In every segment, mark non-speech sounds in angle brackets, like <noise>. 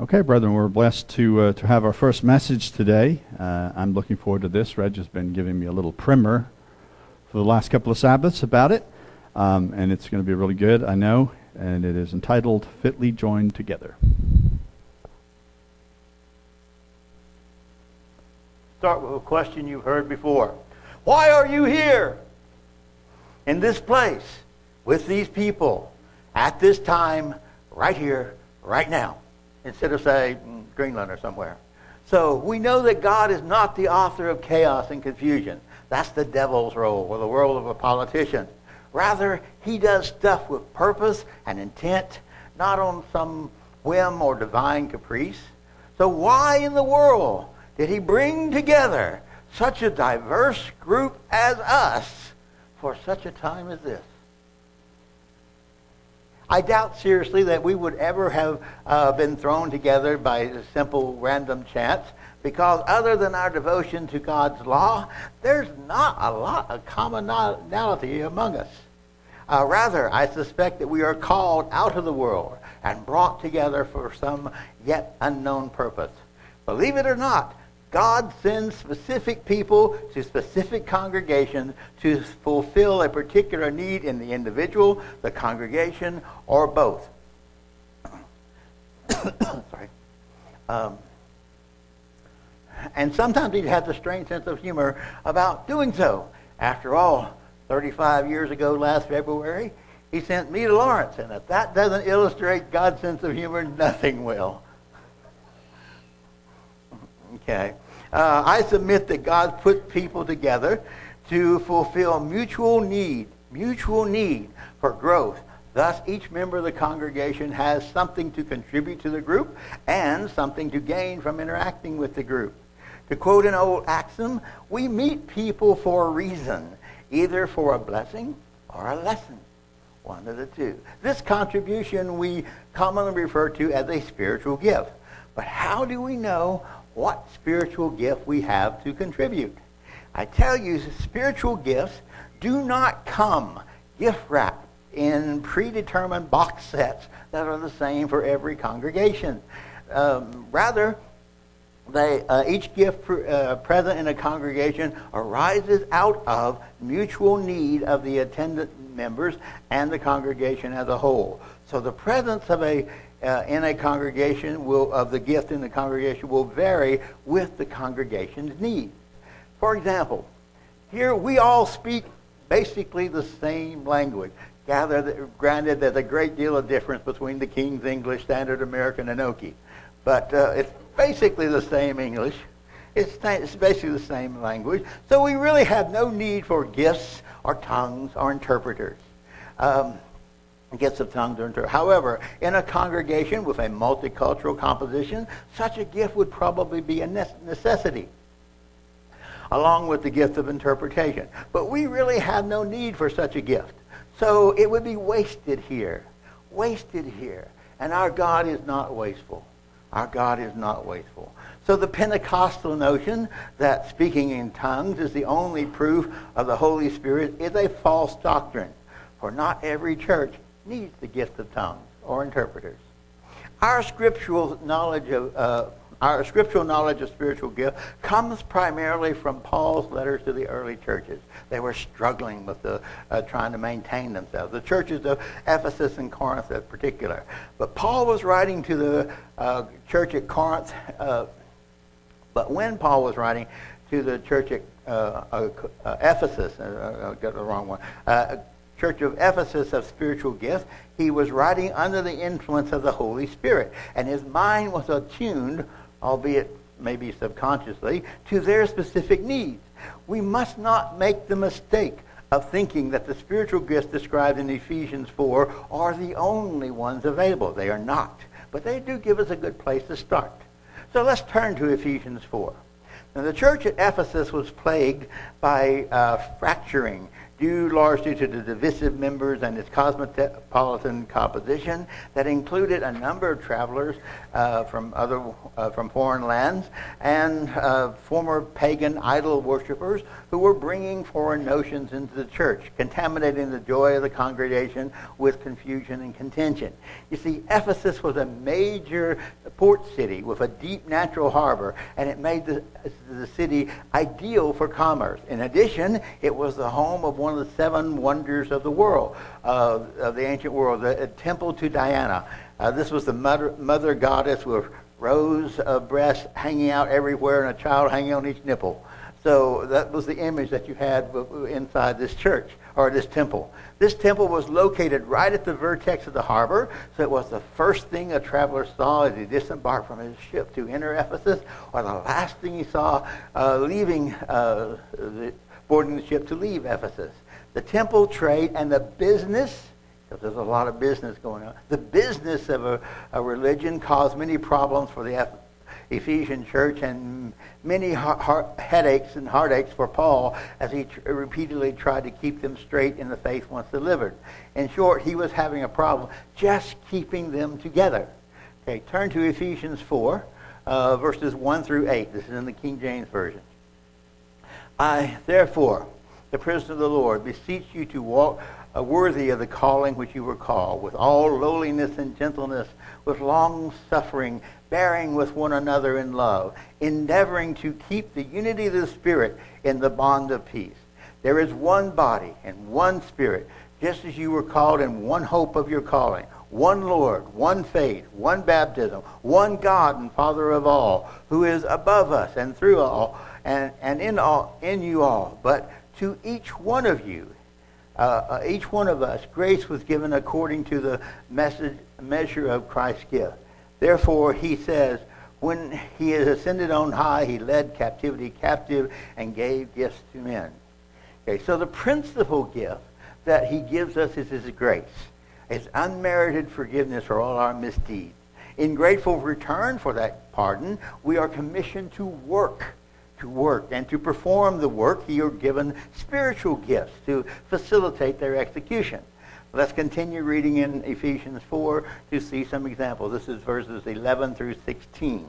Okay, brethren, we're blessed to, uh, to have our first message today. Uh, I'm looking forward to this. Reg has been giving me a little primer for the last couple of Sabbaths about it, um, and it's going to be really good, I know, and it is entitled Fitly Joined Together. Start with a question you've heard before Why are you here? In this place, with these people, at this time, right here, right now instead of, say, Greenland or somewhere. So we know that God is not the author of chaos and confusion. That's the devil's role, or the role of a politician. Rather, he does stuff with purpose and intent, not on some whim or divine caprice. So why in the world did he bring together such a diverse group as us for such a time as this? I doubt seriously that we would ever have uh, been thrown together by simple random chance because other than our devotion to God's law, there's not a lot of commonality among us. Uh, rather, I suspect that we are called out of the world and brought together for some yet unknown purpose. Believe it or not, God sends specific people to specific congregations to fulfill a particular need in the individual, the congregation, or both. <coughs> Sorry. Um, and sometimes he has a strange sense of humor about doing so. After all, 35 years ago last February, he sent me to Lawrence. And if that doesn't illustrate God's sense of humor, nothing will. Okay. Uh, I submit that God put people together to fulfill mutual need, mutual need for growth. Thus, each member of the congregation has something to contribute to the group and something to gain from interacting with the group. To quote an old axiom, we meet people for a reason, either for a blessing or a lesson. One of the two. This contribution we commonly refer to as a spiritual gift. But how do we know what spiritual gift we have to contribute. I tell you, spiritual gifts do not come gift wrapped in predetermined box sets that are the same for every congregation. Um, rather, they, uh, each gift pr- uh, present in a congregation arises out of mutual need of the attendant members and the congregation as a whole. So the presence of a uh, in a congregation will, of the gift in the congregation will vary with the congregation's needs. For example, here we all speak basically the same language. That, granted, there's a great deal of difference between the King's English, Standard American, and Okie, but uh, it's basically the same English. It's, it's basically the same language. So we really have no need for gifts or tongues or interpreters. Um, gifts of tongues or interpreters. However, in a congregation with a multicultural composition, such a gift would probably be a necessity, along with the gift of interpretation. But we really have no need for such a gift. So it would be wasted here. Wasted here. And our God is not wasteful. Our God is not wasteful. So the Pentecostal notion that speaking in tongues is the only proof of the Holy Spirit is a false doctrine. For not every church needs the gift of tongues or interpreters. Our scriptural knowledge of uh, our scriptural knowledge of spiritual gift comes primarily from Paul's letters to the early churches. They were struggling with the, uh, trying to maintain themselves. The churches of Ephesus and Corinth in particular. But Paul was writing to the uh, church at Corinth. Uh, but when Paul was writing to the church at uh, uh, Ephesus, I got the wrong one church of Ephesus of spiritual gifts, he was writing under the influence of the Holy Spirit. And his mind was attuned, albeit maybe subconsciously, to their specific needs. We must not make the mistake of thinking that the spiritual gifts described in Ephesians 4 are the only ones available. They are not. But they do give us a good place to start. So let's turn to Ephesians 4. Now, the church at Ephesus was plagued by uh, fracturing due largely to the divisive members and its cosmopolitan composition that included a number of travelers uh, from other uh, from foreign lands and uh, former pagan idol worshippers who were bringing foreign notions into the church, contaminating the joy of the congregation with confusion and contention. You see, Ephesus was a major port city with a deep natural harbor, and it made the, the city ideal for commerce. In addition, it was the home of one of the seven wonders of the world, uh, of the ancient world, the temple to Diana. Uh, this was the mother, mother goddess with rows of breasts hanging out everywhere and a child hanging on each nipple. So that was the image that you had inside this church or this temple. This temple was located right at the vertex of the harbor, so it was the first thing a traveler saw as he disembarked from his ship to enter Ephesus, or the last thing he saw uh, leaving, uh, the, boarding the ship to leave Ephesus. The temple trade and the business because there's a lot of business going on. The business of a, a religion caused many problems for the Ephesian church and many headaches and heartaches for Paul as he tr- repeatedly tried to keep them straight in the faith once delivered. In short, he was having a problem just keeping them together. Okay, turn to Ephesians 4, uh, verses 1 through 8. This is in the King James Version. I, therefore, the prisoner of the Lord, beseech you to walk worthy of the calling which you were called, with all lowliness and gentleness, with long suffering, bearing with one another in love, endeavoring to keep the unity of the Spirit in the bond of peace. There is one body and one Spirit, just as you were called in one hope of your calling, one Lord, one faith, one baptism, one God and Father of all, who is above us and through all, and, and in all in you all. But to each one of you, uh, uh, each one of us, grace was given according to the message, measure of Christ's gift. Therefore, he says, when he is ascended on high, he led captivity captive and gave gifts to men. Okay, so the principal gift that he gives us is his grace. It's unmerited forgiveness for all our misdeeds. In grateful return for that pardon, we are commissioned to work to work and to perform the work, are given spiritual gifts to facilitate their execution. Let's continue reading in Ephesians 4 to see some examples. This is verses 11 through 16.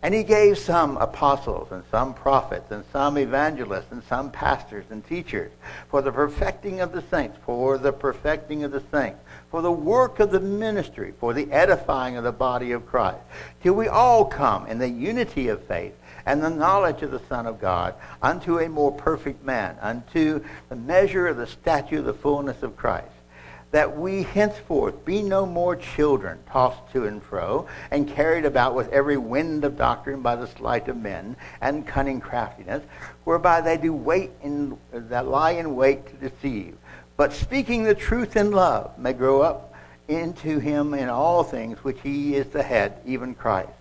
And he gave some apostles and some prophets and some evangelists and some pastors and teachers for the perfecting of the saints, for the perfecting of the saints, for the work of the ministry, for the edifying of the body of Christ, till we all come in the unity of faith and the knowledge of the Son of God unto a more perfect man, unto the measure of the stature of the fullness of Christ that we henceforth be no more children, tossed to and fro, and carried about with every wind of doctrine by the sleight of men and cunning craftiness, whereby they do wait in that lie in wait to deceive. But speaking the truth in love may grow up into him in all things which he is the head, even Christ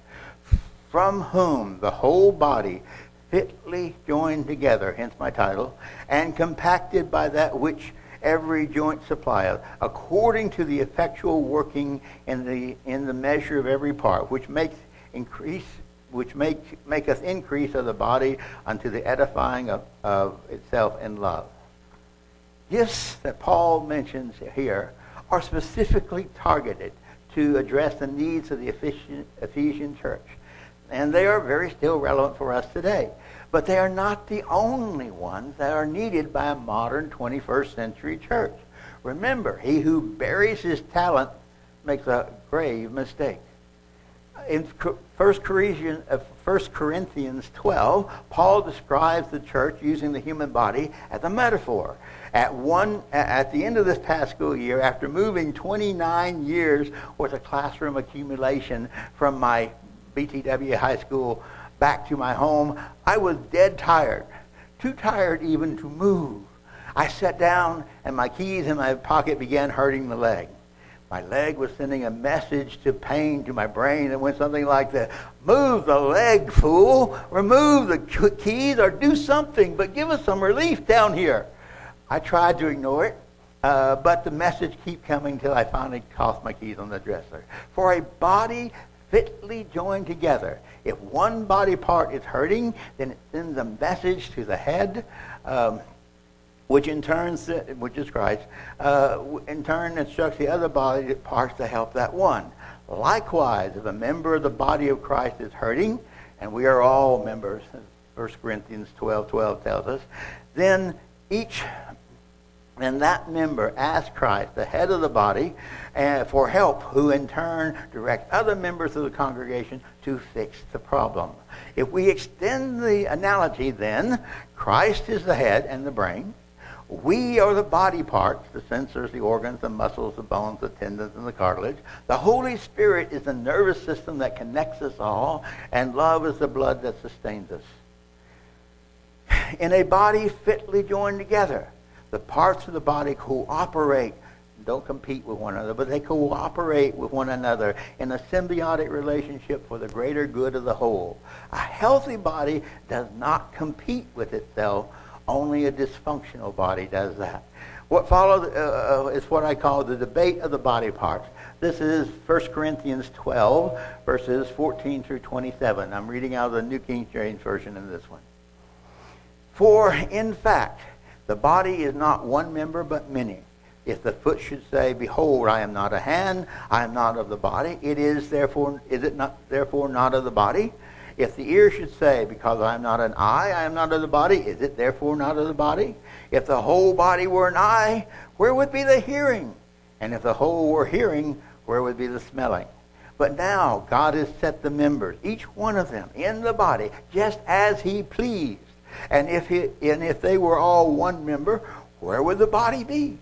from whom the whole body fitly joined together, hence my title, and compacted by that which every joint supplieth, according to the effectual working in the in the measure of every part, which makes increase which make maketh increase of the body unto the edifying of, of itself in love. Gifts that Paul mentions here are specifically targeted to address the needs of the Ephesian, Ephesian church and they are very still relevant for us today. But they are not the only ones that are needed by a modern 21st century church. Remember, he who buries his talent makes a grave mistake. In 1 Corinthians, uh, 1 Corinthians 12, Paul describes the church using the human body as a metaphor. At, one, at the end of this past school year, after moving 29 years worth of classroom accumulation from my BTW High School back to my home, I was dead tired, too tired even to move. I sat down and my keys in my pocket began hurting the leg. My leg was sending a message to pain to my brain that went something like that Move the leg, fool. Remove the keys or do something, but give us some relief down here. I tried to ignore it, uh, but the message kept coming until I finally tossed my keys on the dresser. For a body fitly joined together. If one body part is hurting, then it sends a message to the head. Um, which in turn, which is Christ, uh, in turn instructs the other body parts to help that one. Likewise, if a member of the body of Christ is hurting, and we are all members, 1 Corinthians 12, 12 tells us, then each and that member asks Christ, the head of the body, uh, for help, who in turn directs other members of the congregation to fix the problem. If we extend the analogy, then Christ is the head and the brain. We are the body parts, the sensors, the organs, the muscles, the bones, the tendons, and the cartilage. The Holy Spirit is the nervous system that connects us all, and love is the blood that sustains us. <sighs> In a body fitly joined together, the parts of the body cooperate don't compete with one another, but they cooperate with one another in a symbiotic relationship for the greater good of the whole. A healthy body does not compete with itself, only a dysfunctional body does that. What follows uh, uh is what I call the debate of the body parts. This is 1 Corinthians 12, verses 14 through 27. I'm reading out of the New King James Version in this one. For in fact, the body is not one member, but many. If the foot should say, Behold, I am not a hand, I am not of the body, it is therefore is it not therefore not of the body? If the ear should say, Because I am not an eye, I am not of the body, is it therefore not of the body? If the whole body were an eye, where would be the hearing? And if the whole were hearing, where would be the smelling? But now God has set the members, each one of them, in the body, just as He pleased. And if, he, and if they were all one member, where would the body be?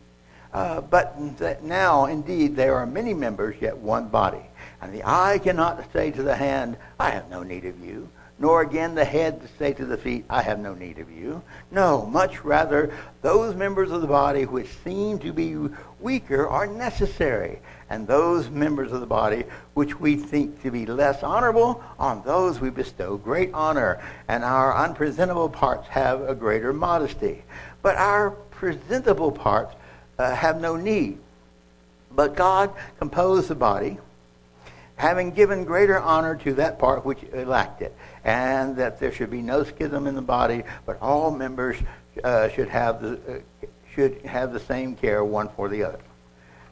Uh, but now, indeed, there are many members, yet one body. And the eye cannot say to the hand, I have no need of you, nor again the head to say to the feet, I have no need of you. No, much rather, those members of the body which seem to be weaker are necessary, and those members of the body which we think to be less honorable, on those we bestow great honor, and our unpresentable parts have a greater modesty. But our presentable parts uh, have no need. But God composed the body having given greater honor to that part which lacked it, and that there should be no schism in the body, but all members uh, should have the uh, should have the same care one for the other.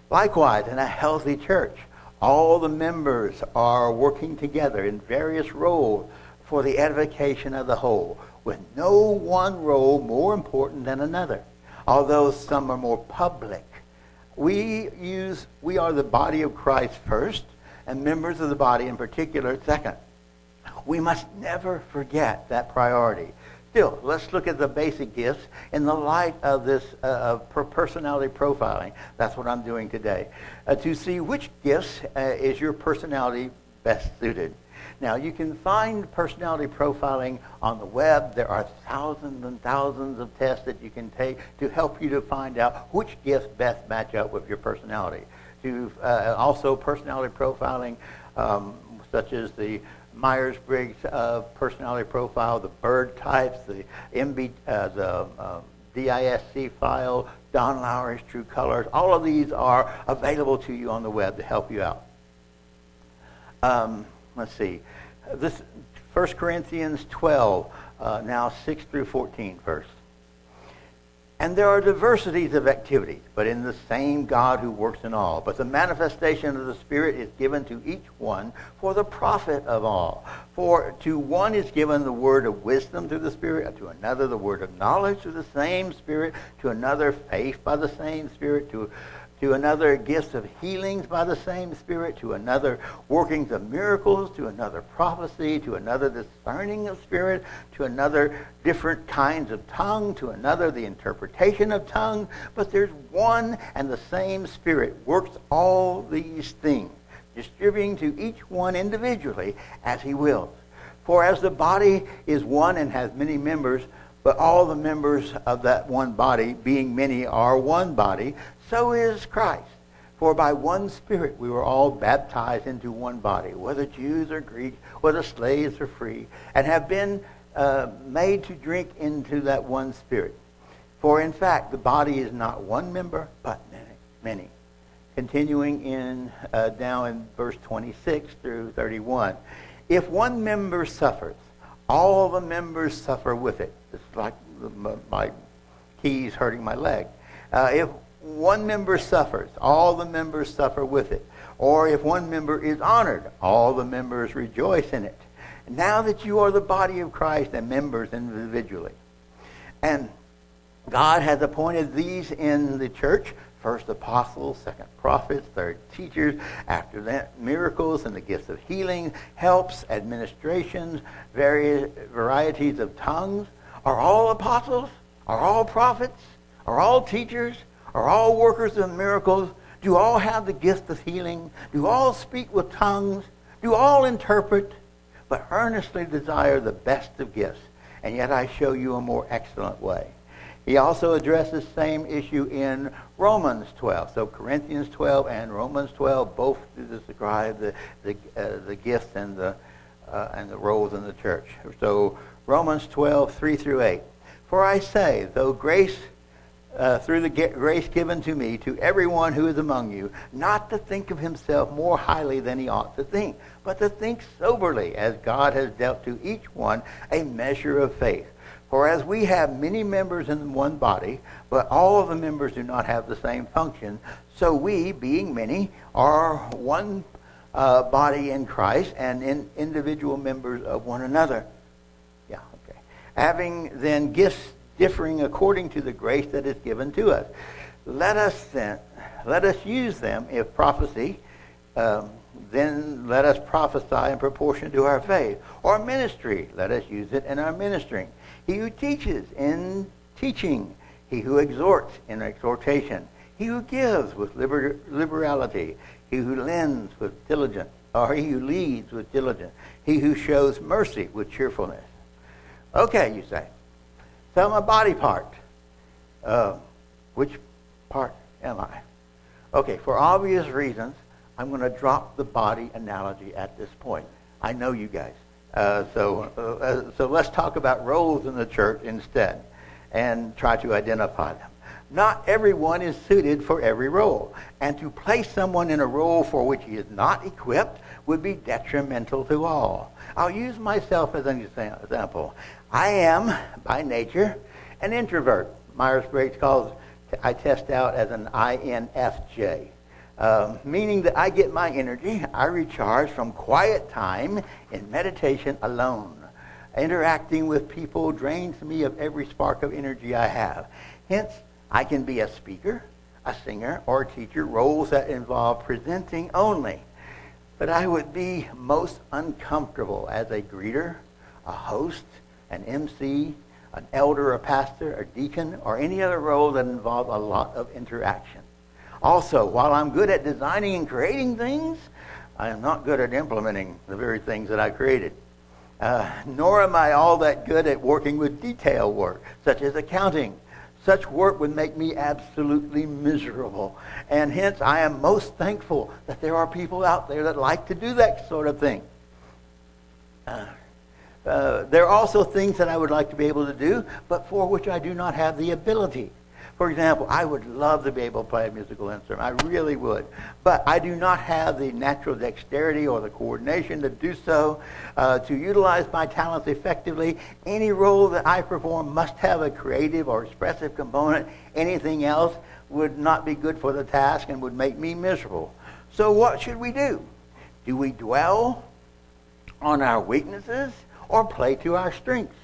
Likewise, in a healthy church, all the members are working together in various roles for the edification of the whole, with no one role more important than another, although some are more public. We use we are the body of Christ first, and members of the body in particular second. We must never forget that priority. Still, let's look at the basic gifts in the light of this uh, personality profiling. That's what I'm doing today. Uh, to see which gifts uh, is your personality best suited. Now, you can find personality profiling on the web. There are thousands and thousands of tests that you can take to help you to find out which gifts best match up with your personality to uh, also personality profiling, um, such as the Myers-Briggs uh, personality profile, the BIRD types, the MB, uh, the um, DISC file, Don Lowry's True Colors. All of these are available to you on the web to help you out. Um, let's see. This 1 Corinthians 12, uh, now 6 through 14 first. And there are diversities of activities, but in the same God who works in all. But the manifestation of the Spirit is given to each one for the profit of all. For to one is given the word of wisdom through the Spirit, to another the word of knowledge through the same Spirit, to another faith by the same Spirit, to to another gifts of healings by the same Spirit, to another workings of miracles, to another prophecy, to another discerning of spirit, to another different kinds of tongue, to another the interpretation of tongue. But there's one and the same Spirit works all these things, distributing to each one individually as he wills. For as the body is one and has many members, but all the members of that one body, being many, are one body, so is Christ. For by one Spirit we were all baptized into one body, whether Jews or Greeks, whether slaves or free, and have been uh, made to drink into that one Spirit. For in fact, the body is not one member, but many. many. Continuing in uh, down in verse 26 through 31. If one member suffers, all the members suffer with it. It's like my keys hurting my leg. Uh, if one member suffers, all the members suffer with it. Or if one member is honored, all the members rejoice in it. Now that you are the body of Christ and members individually. And God has appointed these in the church first apostles, second prophets, third teachers, after that miracles and the gifts of healing, helps, administrations, various varieties of tongues. Are all apostles? Are all prophets? Are all teachers? Are all workers of miracles? Do all have the gift of healing? Do all speak with tongues? Do all interpret? But earnestly desire the best of gifts, and yet I show you a more excellent way. He also addresses the same issue in Romans 12. So Corinthians 12 and Romans 12 both describe the, the, uh, the gifts and the, uh, and the roles in the church. So Romans 12, 3 through 8. For I say, though grace uh, through the grace given to me to everyone who is among you, not to think of himself more highly than he ought to think, but to think soberly, as God has dealt to each one a measure of faith. For as we have many members in one body, but all of the members do not have the same function, so we, being many, are one uh, body in Christ and in individual members of one another. Yeah, okay. Having then gifts differing according to the grace that is given to us. Let us then, let us use them. If prophecy, um, then let us prophesy in proportion to our faith. Or ministry, let us use it in our ministering. He who teaches in teaching. He who exhorts in exhortation. He who gives with liber- liberality. He who lends with diligence. Or he who leads with diligence. He who shows mercy with cheerfulness. Okay, you say. I'm a body part. Uh, which part am I? Okay, for obvious reasons, I'm going to drop the body analogy at this point. I know you guys. Uh, so, uh, uh, so let's talk about roles in the church instead and try to identify them. Not everyone is suited for every role, and to place someone in a role for which he is not equipped would be detrimental to all. I'll use myself as an example. I am, by nature, an introvert. Myers-Briggs calls I test out as an INFJ, uh, meaning that I get my energy, I recharge from quiet time in meditation alone. Interacting with people drains me of every spark of energy I have. Hence, I can be a speaker, a singer, or a teacher, roles that involve presenting only. But I would be most uncomfortable as a greeter, a host, an MC, an elder, a pastor, a deacon, or any other role that involves a lot of interaction. Also, while I'm good at designing and creating things, I am not good at implementing the very things that I created. Uh, nor am I all that good at working with detail work, such as accounting. Such work would make me absolutely miserable. And hence, I am most thankful that there are people out there that like to do that sort of thing. Uh, uh, there are also things that I would like to be able to do, but for which I do not have the ability. For example, I would love to be able to play a musical instrument. I really would. But I do not have the natural dexterity or the coordination to do so. Uh, to utilize my talents effectively, any role that I perform must have a creative or expressive component. Anything else would not be good for the task and would make me miserable. So what should we do? Do we dwell on our weaknesses or play to our strengths?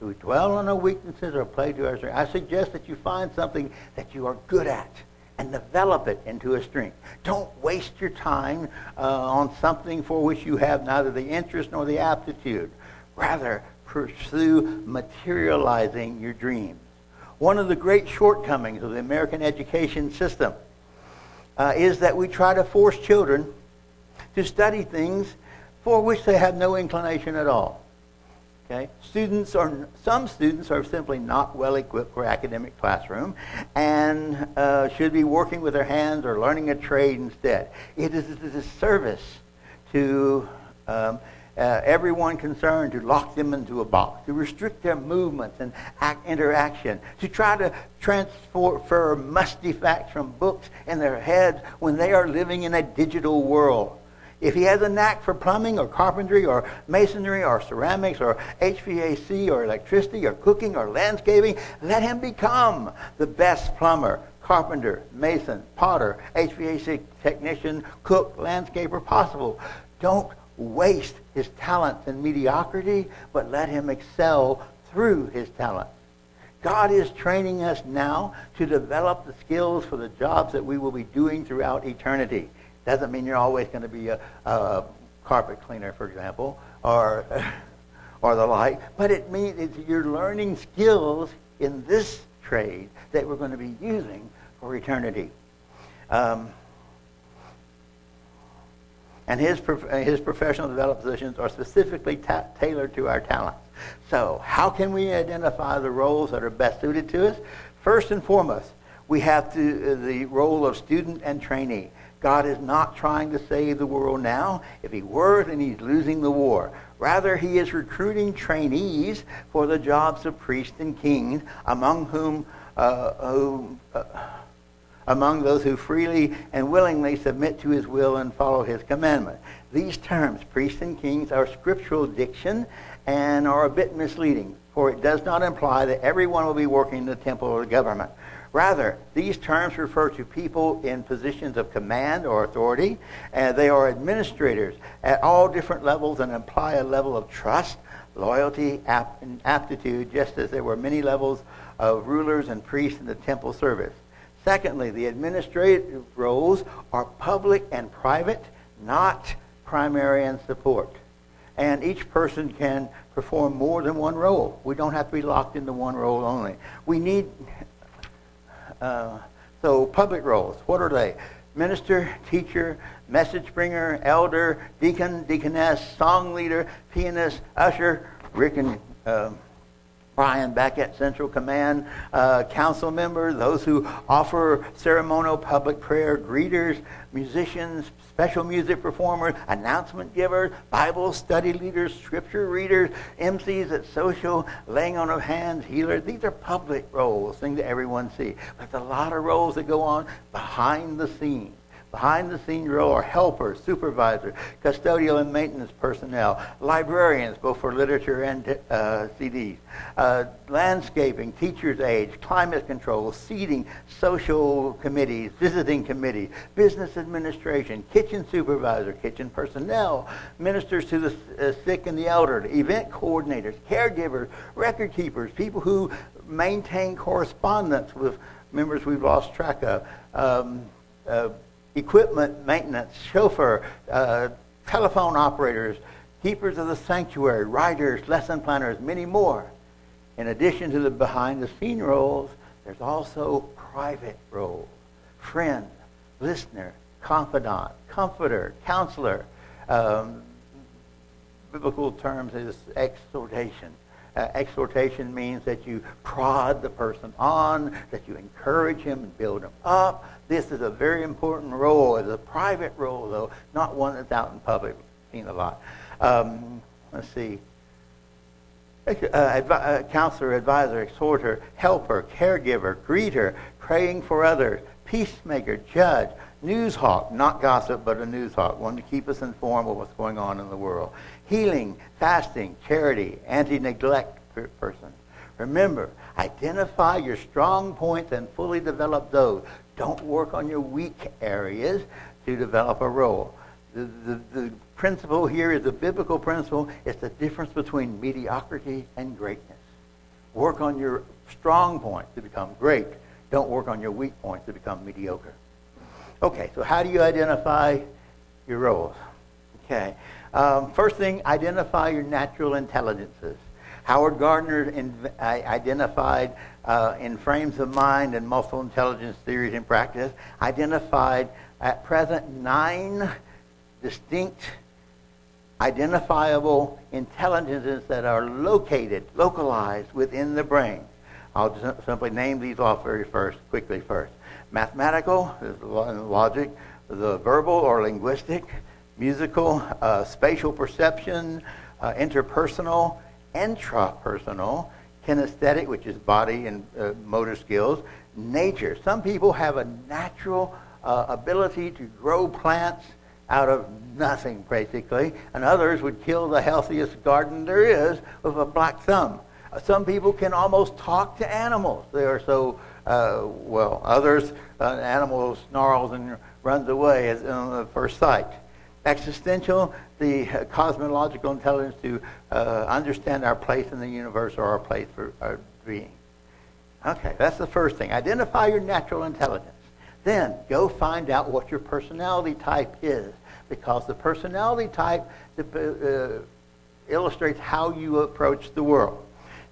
Do we dwell on our weaknesses or play to our strengths? I suggest that you find something that you are good at and develop it into a strength. Don't waste your time uh, on something for which you have neither the interest nor the aptitude. Rather, pursue materializing your dreams. One of the great shortcomings of the American education system uh, is that we try to force children to study things for which they have no inclination at all. Okay? Students are, some students are simply not well equipped for academic classroom and uh, should be working with their hands or learning a trade instead. It is a disservice to um, uh, everyone concerned to lock them into a box, to restrict their movements and act, interaction, to try to transfer musty facts from books in their heads when they are living in a digital world. If he has a knack for plumbing or carpentry or masonry or ceramics or HVAC or electricity or cooking or landscaping, let him become the best plumber, carpenter, mason, potter, HVAC technician, cook, landscaper possible. Don't waste his talents in mediocrity, but let him excel through his talent. God is training us now to develop the skills for the jobs that we will be doing throughout eternity. Doesn't mean you're always going to be a, a carpet cleaner, for example, or, <laughs> or the like, but it means you're learning skills in this trade that we're going to be using for eternity. Um, and his, his professional development positions are specifically ta- tailored to our talents. So, how can we identify the roles that are best suited to us? First and foremost, we have to, uh, the role of student and trainee. God is not trying to save the world now. If he were, then he's losing the war. Rather, he is recruiting trainees for the jobs of priests and kings, among whom, uh, whom uh, among those who freely and willingly submit to his will and follow his commandment. These terms, priests and kings, are scriptural diction and are a bit misleading, for it does not imply that everyone will be working in the temple or the government. Rather, these terms refer to people in positions of command or authority, and they are administrators at all different levels and imply a level of trust, loyalty, and aptitude, just as there were many levels of rulers and priests in the temple service. Secondly, the administrative roles are public and private, not primary and support. And each person can perform more than one role. We don't have to be locked into one role only. We need, uh, so public roles, what are they? Minister, teacher, message bringer, elder, deacon, deaconess, song leader, pianist, usher, Rick and uh, Brian back at Central Command, uh, council members, those who offer ceremonial public prayer, greeters, musicians, special music performers, announcement givers, Bible study leaders, scripture readers, MCs at social, laying on of hands, healers. These are public roles, things that everyone sees. But there's a lot of roles that go on behind the scenes. Behind the scenes role are helpers, supervisors, custodial and maintenance personnel, librarians, both for literature and uh, CDs, uh, landscaping, teachers' aides, climate control, seating, social committees, visiting committees, business administration, kitchen supervisor, kitchen personnel, ministers to the uh, sick and the elderly, event coordinators, caregivers, record keepers, people who maintain correspondence with members we've lost track of. Um, uh, equipment maintenance, chauffeur, uh, telephone operators, keepers of the sanctuary, writers, lesson planners, many more. In addition to the behind the scene roles, there's also private roles friend, listener, confidant, comforter, counselor. Um, biblical terms is exhortation. Uh, exhortation means that you prod the person on, that you encourage him and build him up. This is a very important role. It's a private role, though, not one that's out in public. Seen a lot. Um, let's see. Uh, advi- uh, counselor, advisor, exhorter, helper, caregiver, greeter, praying for others, peacemaker, judge, news hawk, not gossip, but a news hawk, one to keep us informed of what's going on in the world. Healing, fasting, charity, anti neglect person. Remember, identify your strong points and fully develop those. Don't work on your weak areas to develop a role. The, the, the principle here is a biblical principle. It's the difference between mediocrity and greatness. Work on your strong points to become great. Don't work on your weak points to become mediocre. Okay, so how do you identify your roles? Okay. Um, first thing, identify your natural intelligences. Howard Gardner in, uh, identified uh, in frames of mind and muscle intelligence theories and practice, identified at present nine distinct identifiable intelligences that are located, localized within the brain. I'll just simply name these off very first, quickly first. Mathematical, logic, the verbal or linguistic, musical, uh, spatial perception, uh, interpersonal, intrapersonal, kinesthetic, which is body and uh, motor skills, nature. Some people have a natural uh, ability to grow plants out of nothing, basically, and others would kill the healthiest garden there is with a black thumb. Uh, some people can almost talk to animals. They are so, uh, well, others, uh, an animal snarls and runs away on the first sight. Existential, the uh, cosmological intelligence to uh, understand our place in the universe or our place for our being. Okay, that's the first thing. Identify your natural intelligence. Then go find out what your personality type is because the personality type uh, illustrates how you approach the world.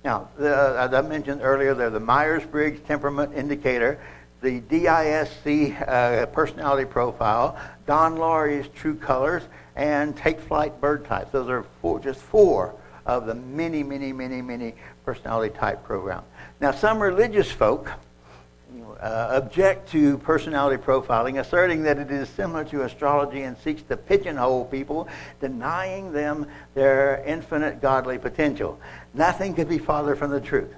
Now, the, as I mentioned earlier, they're the Myers-Briggs Temperament Indicator, the DISC uh, personality profile, Don Lowry's True Colors, and Take Flight Bird Types. Those are four, just four of the many, many, many, many personality type programs. Now, some religious folk uh, object to personality profiling, asserting that it is similar to astrology and seeks to pigeonhole people, denying them their infinite godly potential. Nothing could be farther from the truth.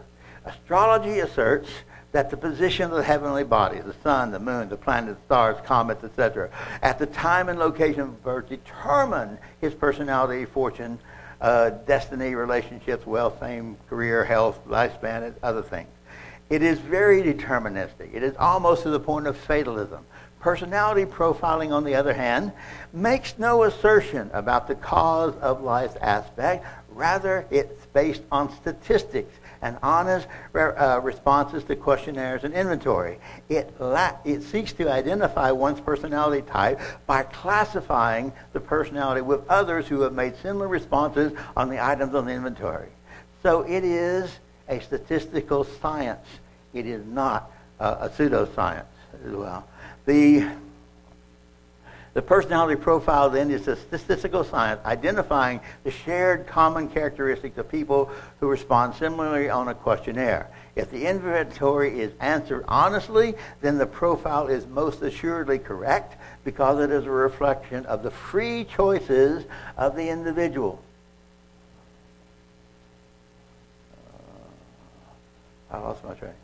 Astrology asserts that the position of the heavenly bodies, the sun, the moon, the planets, stars, comets, etc., at the time and location of birth determine his personality, fortune, uh, destiny, relationships, wealth, fame, career, health, lifespan, and other things. It is very deterministic. It is almost to the point of fatalism. Personality profiling, on the other hand, makes no assertion about the cause of life's aspect. Rather, it's based on statistics and honest uh, responses to questionnaires and inventory. It, it seeks to identify one's personality type by classifying the personality with others who have made similar responses on the items on the inventory. So it is a statistical science. It is not uh, a pseudoscience as well. The, the personality profile then is a statistical science identifying the shared common characteristics of people who respond similarly on a questionnaire. If the inventory is answered honestly, then the profile is most assuredly correct because it is a reflection of the free choices of the individual. Uh, I lost my track.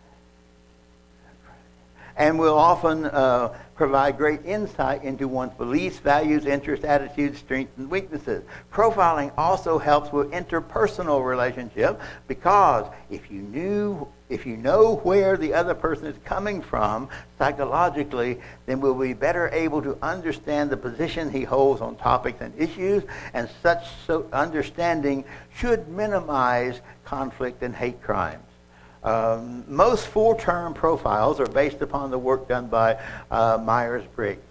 And will often uh, provide great insight into one's beliefs, values, interests, attitudes, strengths, and weaknesses. Profiling also helps with interpersonal relationship because if you knew if you know where the other person is coming from psychologically, then we'll be better able to understand the position he holds on topics and issues, and such so understanding should minimize conflict and hate crimes. Um, most four-term profiles are based upon the work done by uh, Myers-Briggs.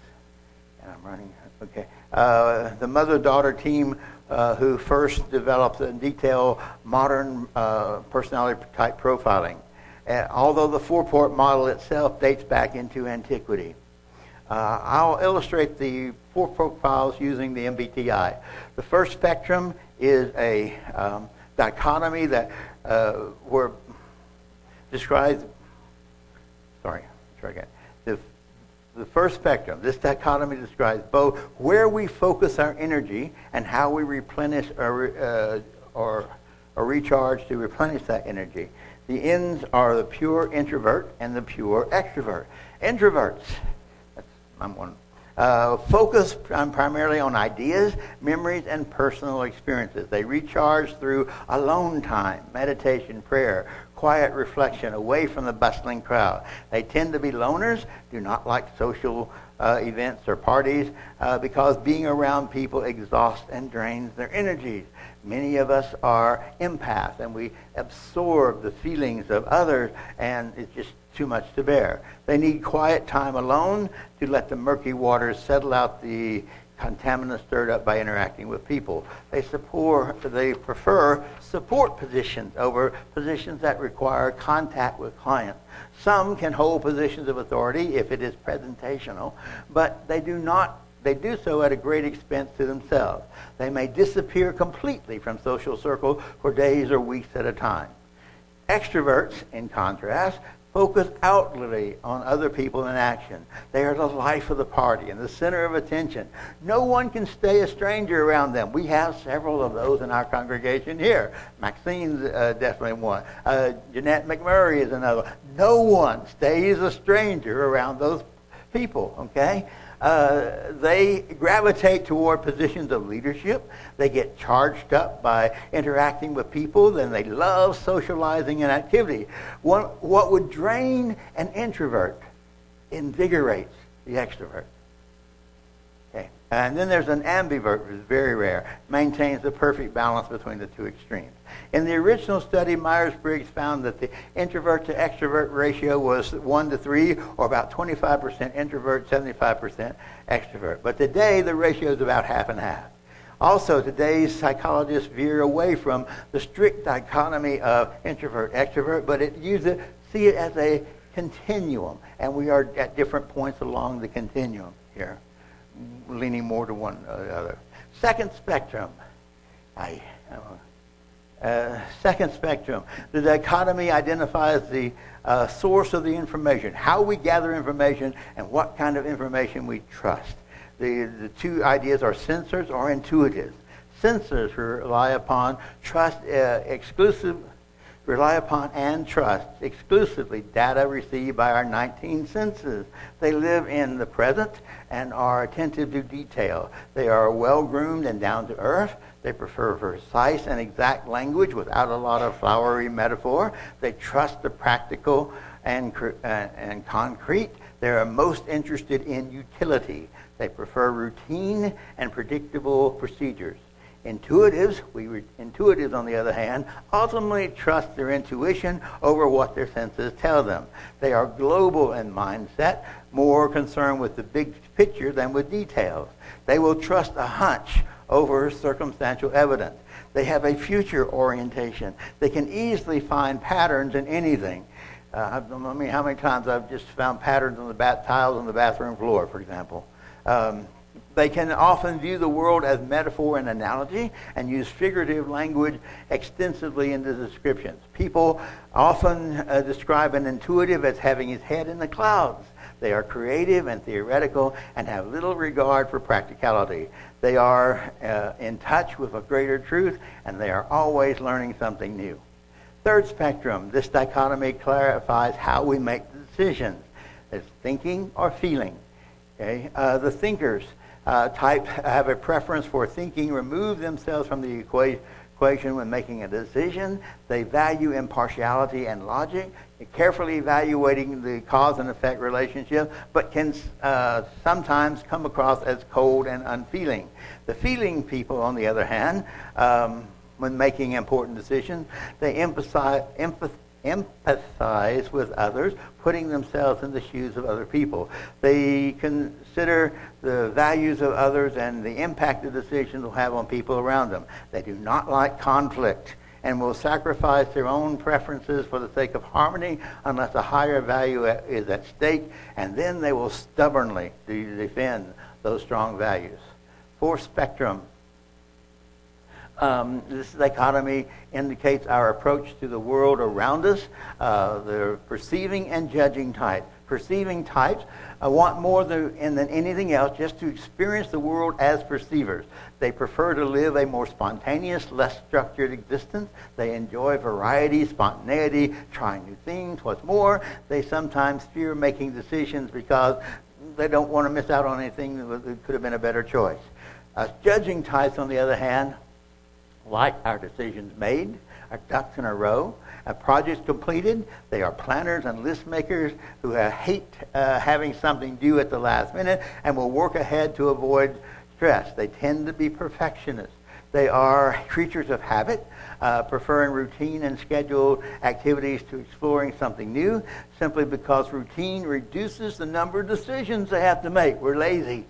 And I'm running, okay. Uh, the mother-daughter team uh, who first developed in detailed modern uh, personality type profiling. although the four-part model itself dates back into antiquity. Uh, I'll illustrate the four profiles using the MBTI. The first spectrum is a um, dichotomy that uh, where describes, sorry, try again. The, the first spectrum, this dichotomy describes both where we focus our energy and how we replenish or, uh, or, recharge to replenish that energy. The ends are the pure introvert and the pure extrovert. Introverts, that's, I'm one uh, focus primarily on ideas, memories, and personal experiences. They recharge through alone time, meditation, prayer, quiet reflection, away from the bustling crowd. They tend to be loners, do not like social uh, events or parties, uh, because being around people exhausts and drains their energies. Many of us are empaths, and we absorb the feelings of others, and it's just too much to bear. They need quiet time alone to let the murky waters settle out the contaminants stirred up by interacting with people. They support, they prefer support positions over positions that require contact with clients. Some can hold positions of authority if it is presentational, but they do not they do so at a great expense to themselves. They may disappear completely from social circles for days or weeks at a time. Extroverts, in contrast, focus outwardly on other people in action. They are the life of the party and the center of attention. No one can stay a stranger around them. We have several of those in our congregation here. Maxine's uh, definitely one. Uh, Jeanette McMurray is another. No one stays a stranger around those people, okay? Uh, they gravitate toward positions of leadership. They get charged up by interacting with people. Then they love socializing and activity. What would drain an introvert invigorates the extrovert. And then there's an ambivert, which is very rare, maintains the perfect balance between the two extremes. In the original study, Myers-Briggs found that the introvert to extrovert ratio was 1 to 3, or about 25% introvert, 75% extrovert. But today, the ratio is about half and half. Also, today's psychologists veer away from the strict dichotomy of introvert extrovert, but it see it as a continuum, and we are at different points along the continuum here, leaning more to one or the other. Second spectrum. I, uh, second spectrum. The dichotomy identifies the uh, source of the information, how we gather information, and what kind of information we trust. The, the two ideas are sensors or intuitives. Sensors rely upon trust uh, exclusive rely upon and trust exclusively data received by our 19 senses. They live in the present and are attentive to detail. They are well groomed and down to earth. They prefer precise and exact language without a lot of flowery metaphor. They trust the practical and, uh, and concrete. They are most interested in utility. They prefer routine and predictable procedures. Intuitives, we re- intuitives on the other hand, ultimately trust their intuition over what their senses tell them. They are global in mindset, more concerned with the big picture than with details. They will trust a hunch over circumstantial evidence. They have a future orientation. They can easily find patterns in anything. Uh, I mean, how many times I've just found patterns on the bat tiles on the bathroom floor, for example. Um, they can often view the world as metaphor and analogy and use figurative language extensively in the descriptions. People often uh, describe an intuitive as having his head in the clouds. They are creative and theoretical and have little regard for practicality. They are uh, in touch with a greater truth and they are always learning something new. Third spectrum, this dichotomy clarifies how we make decisions. It's thinking or feeling. Okay? Uh, the thinkers uh, type have a preference for thinking, remove themselves from the equation when making a decision. They value impartiality and logic, carefully evaluating the cause and effect relationship, but can uh, sometimes come across as cold and unfeeling. The feeling people, on the other hand, um, when making important decisions, they emphasize, empathize empathize with others, putting themselves in the shoes of other people. They consider the values of others and the impact the decisions will have on people around them. They do not like conflict and will sacrifice their own preferences for the sake of harmony unless a higher value is at stake, and then they will stubbornly defend those strong values. Fourth spectrum um, this dichotomy indicates our approach to the world around us, uh, the perceiving and judging type. Perceiving types uh, want more than, than anything else just to experience the world as perceivers. They prefer to live a more spontaneous, less structured existence. They enjoy variety, spontaneity, trying new things. What's more, they sometimes fear making decisions because they don't want to miss out on anything that could have been a better choice. Uh, judging types, on the other hand, like our decisions made, our ducks in a row, our projects completed. They are planners and list makers who hate uh, having something due at the last minute and will work ahead to avoid stress. They tend to be perfectionists. They are creatures of habit, uh, preferring routine and scheduled activities to exploring something new, simply because routine reduces the number of decisions they have to make. We're lazy.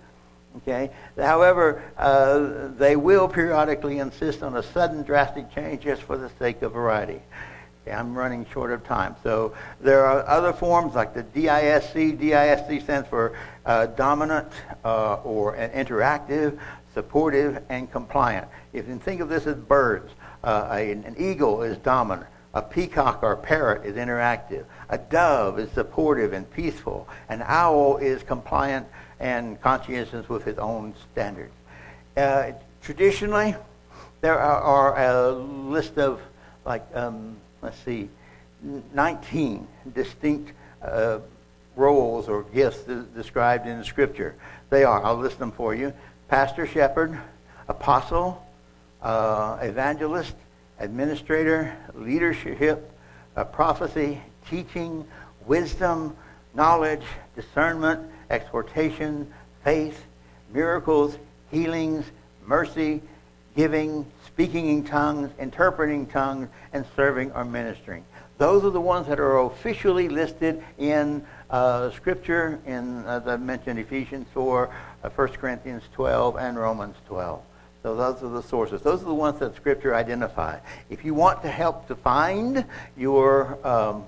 Okay. However, uh, they will periodically insist on a sudden drastic change just for the sake of variety. Okay, I'm running short of time. So there are other forms like the DISC. DISC stands for uh, dominant uh, or interactive, supportive, and compliant. If you think of this as birds, uh, an, an eagle is dominant. A peacock or parrot is interactive. A dove is supportive and peaceful. An owl is compliant and conscientious with his own standards. Uh, traditionally, there are, are, a list of, like, um, let's see, 19 distinct uh, roles or gifts described in the Scripture. They are, I'll list them for you pastor, shepherd, apostle, uh, evangelist, administrator, leadership, uh, prophecy, teaching, wisdom, knowledge, discernment, exhortation, faith, miracles, healings, mercy, giving, speaking in tongues, interpreting tongues, and serving or ministering. Those are the ones that are officially listed in uh, Scripture, in, as I mentioned, Ephesians 4, uh, 1 Corinthians 12, and Romans 12. So those are the sources. Those are the ones that Scripture identifies. If you want to help to find your um,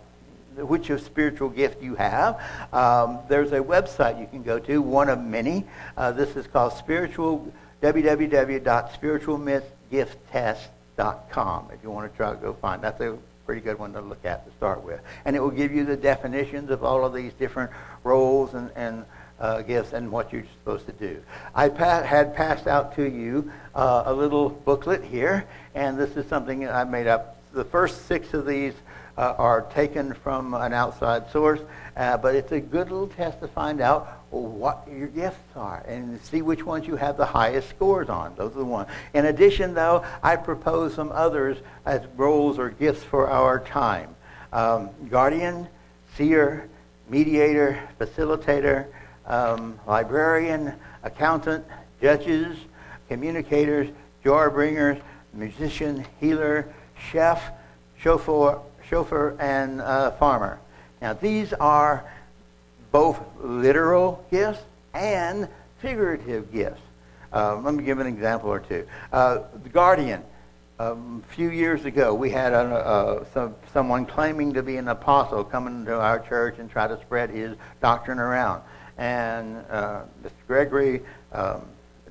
which of spiritual gift you have, um, there's a website you can go to, one of many. Uh, this is called spiritual www.spiritualgiftstest.com. If you want to try to go find, that's a pretty good one to look at to start with, and it will give you the definitions of all of these different roles and and uh, gifts and what you're supposed to do. I pa- had passed out to you uh, a little booklet here, and this is something I made up. The first six of these uh, are taken from an outside source, uh, but it's a good little test to find out what your gifts are and see which ones you have the highest scores on. Those are the ones. In addition, though, I propose some others as roles or gifts for our time um, guardian, seer, mediator, facilitator, um, librarian, accountant, judges, communicators, joybringers, musician, healer, chef, chauffeur, chauffeur and uh, farmer. Now, these are both literal gifts and figurative gifts. Uh, let me give an example or two. Uh, the guardian. Um, a few years ago, we had a, uh, some, someone claiming to be an apostle coming to our church and try to spread his doctrine around and uh, Mr. Gregory, um,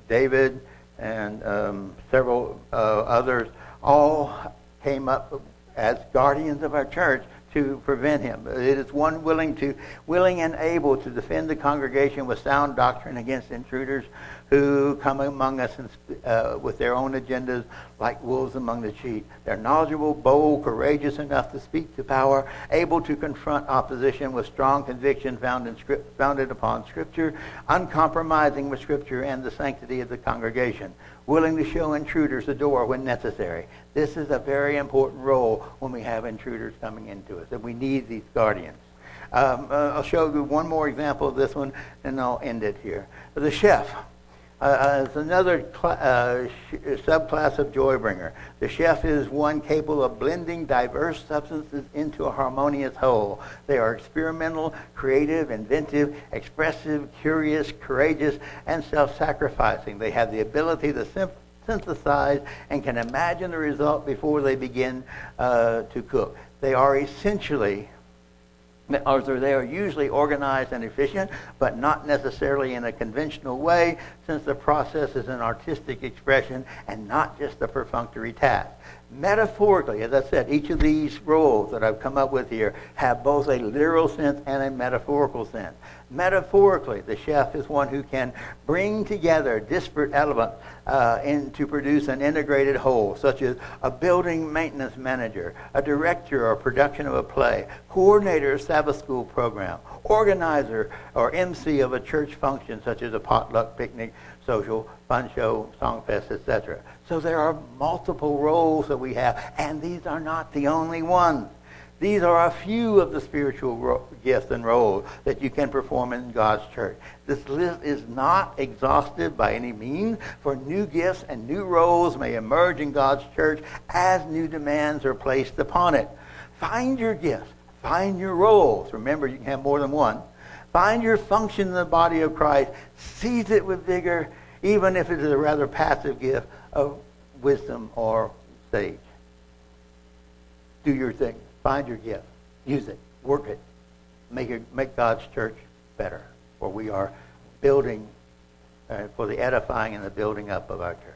David, and um, several uh, others all came up as guardians of our church to prevent him. It is one willing to willing and able to defend the congregation with sound doctrine against intruders who come among us and, uh, with their own agendas like wolves among the sheep. They're knowledgeable, bold, courageous enough to speak to power, able to confront opposition with strong conviction found in script, founded upon Scripture, uncompromising with Scripture and the sanctity of the congregation, willing to show intruders the door when necessary. This is a very important role when we have intruders coming into us, and we need these guardians. Um, uh, I'll show you one more example of this one, and I'll end it here. The chef. Uh, it's another uh, subclass of joybringer. The chef is one capable of blending diverse substances into a harmonious whole. They are experimental, creative, inventive, expressive, curious, courageous, and self-sacrificing. They have the ability to synthesize and can imagine the result before they begin uh, to cook. They are essentially or they are usually organized and efficient, but not necessarily in a conventional way, since the process is an artistic expression and not just a perfunctory task. Metaphorically, as I said, each of these roles that I've come up with here have both a literal sense and a metaphorical sense. Metaphorically, the chef is one who can bring together disparate elements uh, in, to produce an integrated whole, such as a building maintenance manager, a director or production of a play, coordinator of a Sabbath school program, organizer or MC of a church function, such as a potluck picnic, social, fun show, song fest, etc. So there are multiple roles that we have, and these are not the only ones. These are a few of the spiritual ro- gifts and roles that you can perform in God's church. This list is not exhaustive by any means, for new gifts and new roles may emerge in God's church as new demands are placed upon it. Find your gifts, find your roles. Remember, you can have more than one. Find your function in the body of Christ, seize it with vigor, even if it is a rather passive gift of wisdom or sage. Do your thing. Find your gift. Use it. Work it. Make, it, make God's church better. For we are building uh, for the edifying and the building up of our church.